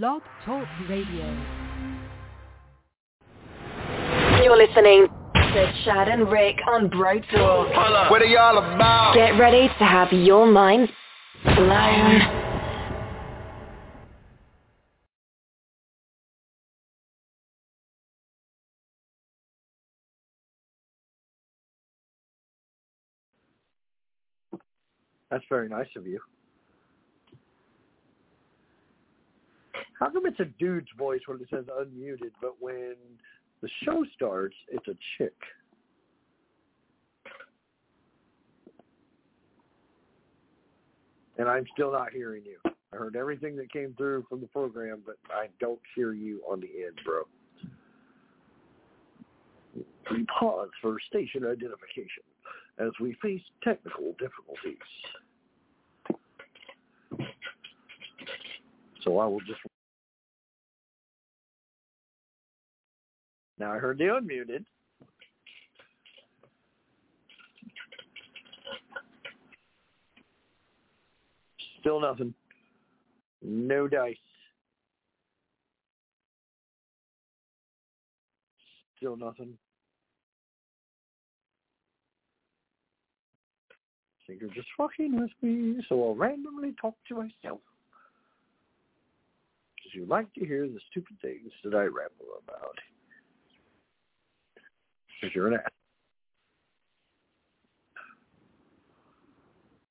Blog Talk Radio. You're listening to Chad and Rick on Bro Talk. What are y'all about? Get ready to have your mind blown. That's very nice of you. How come it's a dude's voice when it says unmuted, but when the show starts, it's a chick? And I'm still not hearing you. I heard everything that came through from the program, but I don't hear you on the end, bro. We pause for station identification as we face technical difficulties. So I will just. Now I heard the unmuted. Still nothing. No dice. Still nothing. think you're just fucking with me, so I'll randomly talk to myself. Because you like to hear the stupid things that I ramble about. Because you're an.